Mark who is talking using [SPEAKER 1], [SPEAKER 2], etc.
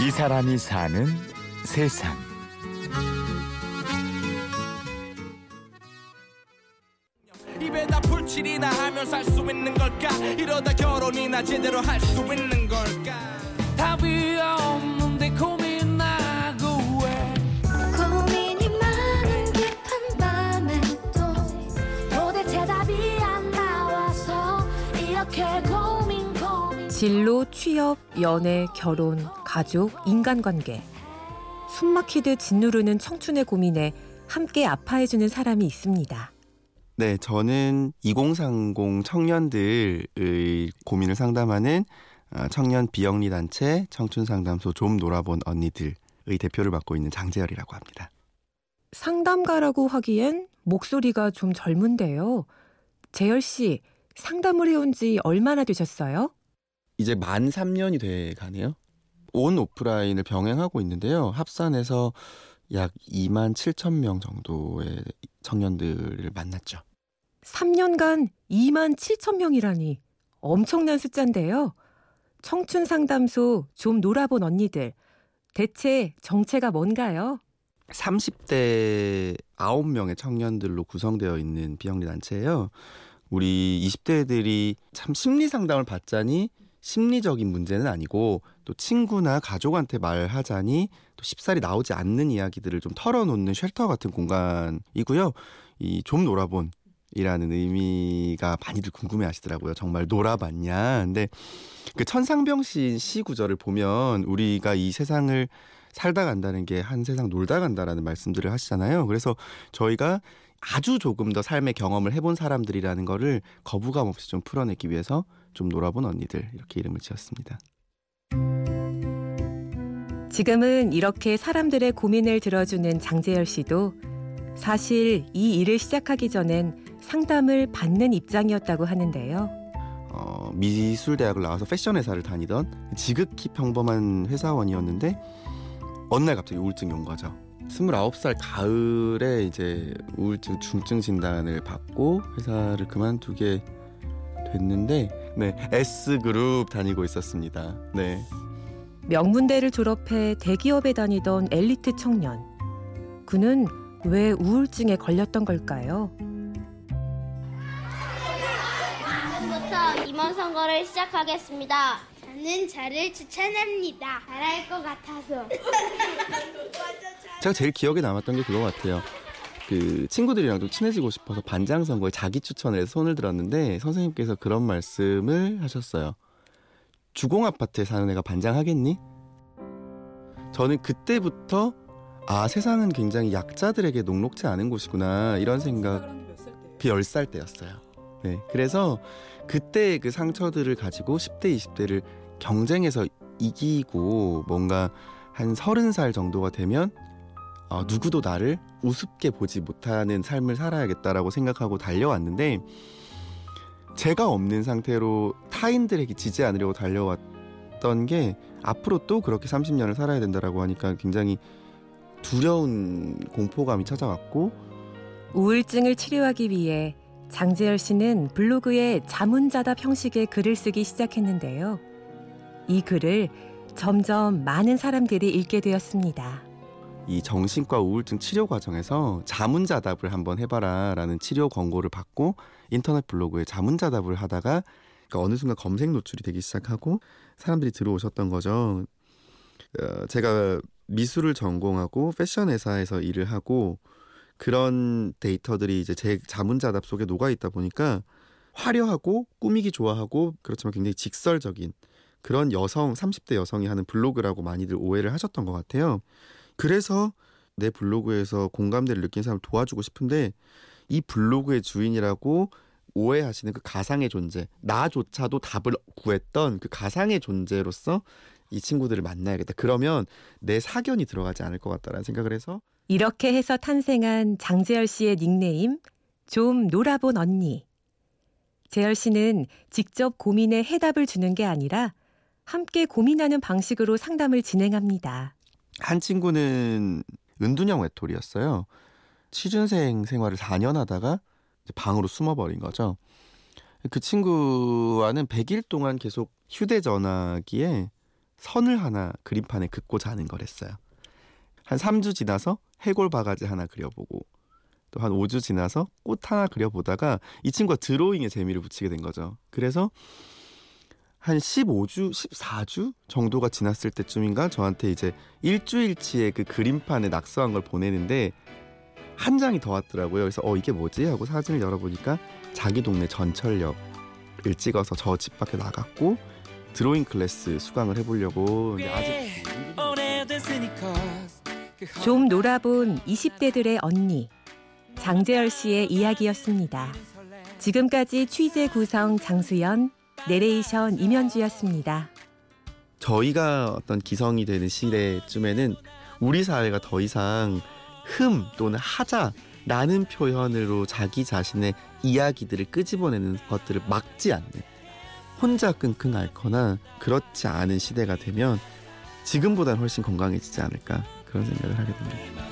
[SPEAKER 1] 이 사람이 사는 세상.
[SPEAKER 2] 입에다 풀칠이나 하며 살수 있는 걸까? 이러다 결혼이나 제대로 할 수 있는 걸까? 답이 없는데 고민하고 왜?
[SPEAKER 3] 고민이 많은 깊은 밤에도 도대체 답이 안 나와서 이렇게
[SPEAKER 4] 진로, 취업, 연애, 결혼, 가족, 인간관계. 숨 막히듯 짓누르는 청춘의 고민에 함께 아파해주는 사람이 있습니다.
[SPEAKER 5] 네, 저는 2030 청년들의 고민을 상담하는 아, 청년 비영리 단체 청춘 상담소 좀 놀아본 언니들의 대표를 맡고 있는 장재열이라고 합니다.
[SPEAKER 4] 상담가라고 하기엔 목소리가 좀 젊은데요. 재열 씨, 상담을 해온 지 얼마나 되셨어요?
[SPEAKER 5] 이제 만 3년이 돼 가네요. 온 오프라인을 병행하고 있는데요. 합산해서 약 2만 7천 명 정도의 청년들을 만났죠.
[SPEAKER 4] 3년간 2만 7천 명이라니 엄청난 숫자인데요. 청춘 상담소 좀 놀아본 언니들. 대체 정체가 뭔가요?
[SPEAKER 5] 30대 9명의 청년들로 구성되어 있는 비영리 단체예요. 우리 20대들이 참 심리 상담을 받자니 심리적인 문제는 아니고 또 친구나 가족한테 말하자니 또 쉽사리 나오지 않는 이야기들을 좀 털어놓는 쉘터 같은 공간이고요. 이 좀 놀아본 이라는 의미가 많이들 궁금해 하시더라고요. 정말 놀아봤냐. 근데 그 천상병 시, 시 구절을 보면 우리가 이 세상을 살다 간다는 게 한 세상 놀다 간다라는 말씀들을 하시잖아요. 그래서 저희가 아주 조금 더 삶의 경험을 해본 사람들이라는 거를 거부감 없이 좀 풀어내기 위해서 좀 놀아본 언니들 이렇게 이름을 지었습니다.
[SPEAKER 4] 지금은 이렇게 사람들의 고민을 들어주는 장재열 씨도 사실 이 일을 시작하기 전엔 상담을 받는 입장이었다고 하는데요.
[SPEAKER 5] 어, 미술대학을 나와서 패션 회사를 다니던 지극히 평범한 회사원이었는데 어느 날 갑자기 우울증이 온 거죠. 29살 가을에 이제 우울증 중증 진단을 받고 회사를 그만두게 됐는데 네, S그룹 다니고 있었습니다. 네.
[SPEAKER 4] 명문대를 졸업해 대기업에 다니던 엘리트 청년. 그는 왜 우울증에 걸렸던 걸까요?
[SPEAKER 6] 임원 선거를 시작하겠습니다. 저는 저를 추천합니다. 잘할 것 같아서.
[SPEAKER 5] 제가 제일 기억에 남았던 게 그거 같아요. 그 친구들이랑 좀 친해지고 싶어서 반장 선거에 자기 추천을 해서 손을 들었는데 선생님께서 그런 말씀을 하셨어요. 주공 아파트에 사는 애가 반장하겠니? 저는 그때부터 아 세상은 굉장히 약자들에게 녹록지 않은 곳이구나 이런 생각 그 10살 때였어요. 네. 그래서 그때 그 상처들을 가지고 10대 20대를 경쟁해서 이기고 뭔가 한 30살 정도가 되면 어, 누구도 나를 우습게 보지 못하는 삶을 살아야겠다라고 생각하고 달려왔는데 제가 없는 상태로 타인들에게 지지 않으려고 달려왔던 게 앞으로 또 그렇게 30년을 살아야 된다라고 하니까 굉장히 두려운 공포감이 찾아왔고
[SPEAKER 4] 우울증을 치료하기 위해 장재열 씨는 블로그에 자문자답 형식의 글을 쓰기 시작했는데요. 이 글을 점점 많은 사람들이 읽게 되었습니다.
[SPEAKER 5] 이 정신과 우울증 치료 과정에서 자문자답을 한번 해봐라라는 치료 권고를 받고 인터넷 블로그에 자문자답을 하다가 그러니까 어느 순간 검색 노출이 되기 시작하고 사람들이 들어오셨던 거죠. 어, 제가 미술을 전공하고 패션 회사에서 일을 하고 그런 데이터들이 이제 제 자문자답 속에 녹아 있다 보니까 화려하고 꾸미기 좋아하고 그렇지만 굉장히 직설적인 그런 여성 30대 여성이 하는 블로그라고 많이들 오해를 하셨던 것 같아요. 그래서 내 블로그에서 공감대를 느낀 사람을 도와주고 싶은데 이 블로그의 주인이라고 오해하시는 그 가상의 존재 나조차도 답을 구했던 그 가상의 존재로서 이 친구들을 만나야겠다. 그러면 내 사견이 들어가지 않을 것 같다라는 생각을 해서
[SPEAKER 4] 이렇게 해서 탄생한 장재열 씨의 닉네임 좀 놀아본 언니. 재열 씨는 직접 고민에 해답을 주는 게 아니라 함께 고민하는 방식으로 상담을 진행합니다.
[SPEAKER 5] 한 친구는 은둔형 외톨이였어요. 취준생 생활을 4년 하다가 방으로 숨어버린 거죠. 그 친구와는 100일 동안 계속 휴대전화기에 선을 하나 그림판에 긋고 자는 거랬어요. 한 3주 지나서 해골 바가지 하나 그려보고 또 한 5주 지나서 꽃 하나 그려보다가 이 친구가 드로잉에 재미를 붙이게 된 거죠. 그래서 한 15주, 14주 정도가 지났을 때쯤인가 저한테 이제 일주일치의 그 그림판에 낙서한 걸 보내는데 한 장이 더 왔더라고요. 그래서 어 이게 뭐지 하고 사진을 열어보니까 자기 동네 전철역을 찍어서 저 집 밖에 나갔고 드로잉 클래스 수강을 해보려고 이제 아직
[SPEAKER 4] 좀 놀아본 20대들의 언니 장재열 씨의 이야기였습니다. 지금까지 취재 구성 장수연, 내레이션 임현주였습니다.
[SPEAKER 5] 저희가 어떤 기성이 되는 시대쯤에는 우리 사회가 더 이상 흠 또는 하자라는 표현으로 자기 자신의 이야기들을 끄집어내는 것들을 막지 않는 혼자 끙끙 앓거나 그렇지 않은 시대가 되면 지금보다는 훨씬 건강해지지 않을까 그런 생각을 하게 됩니다.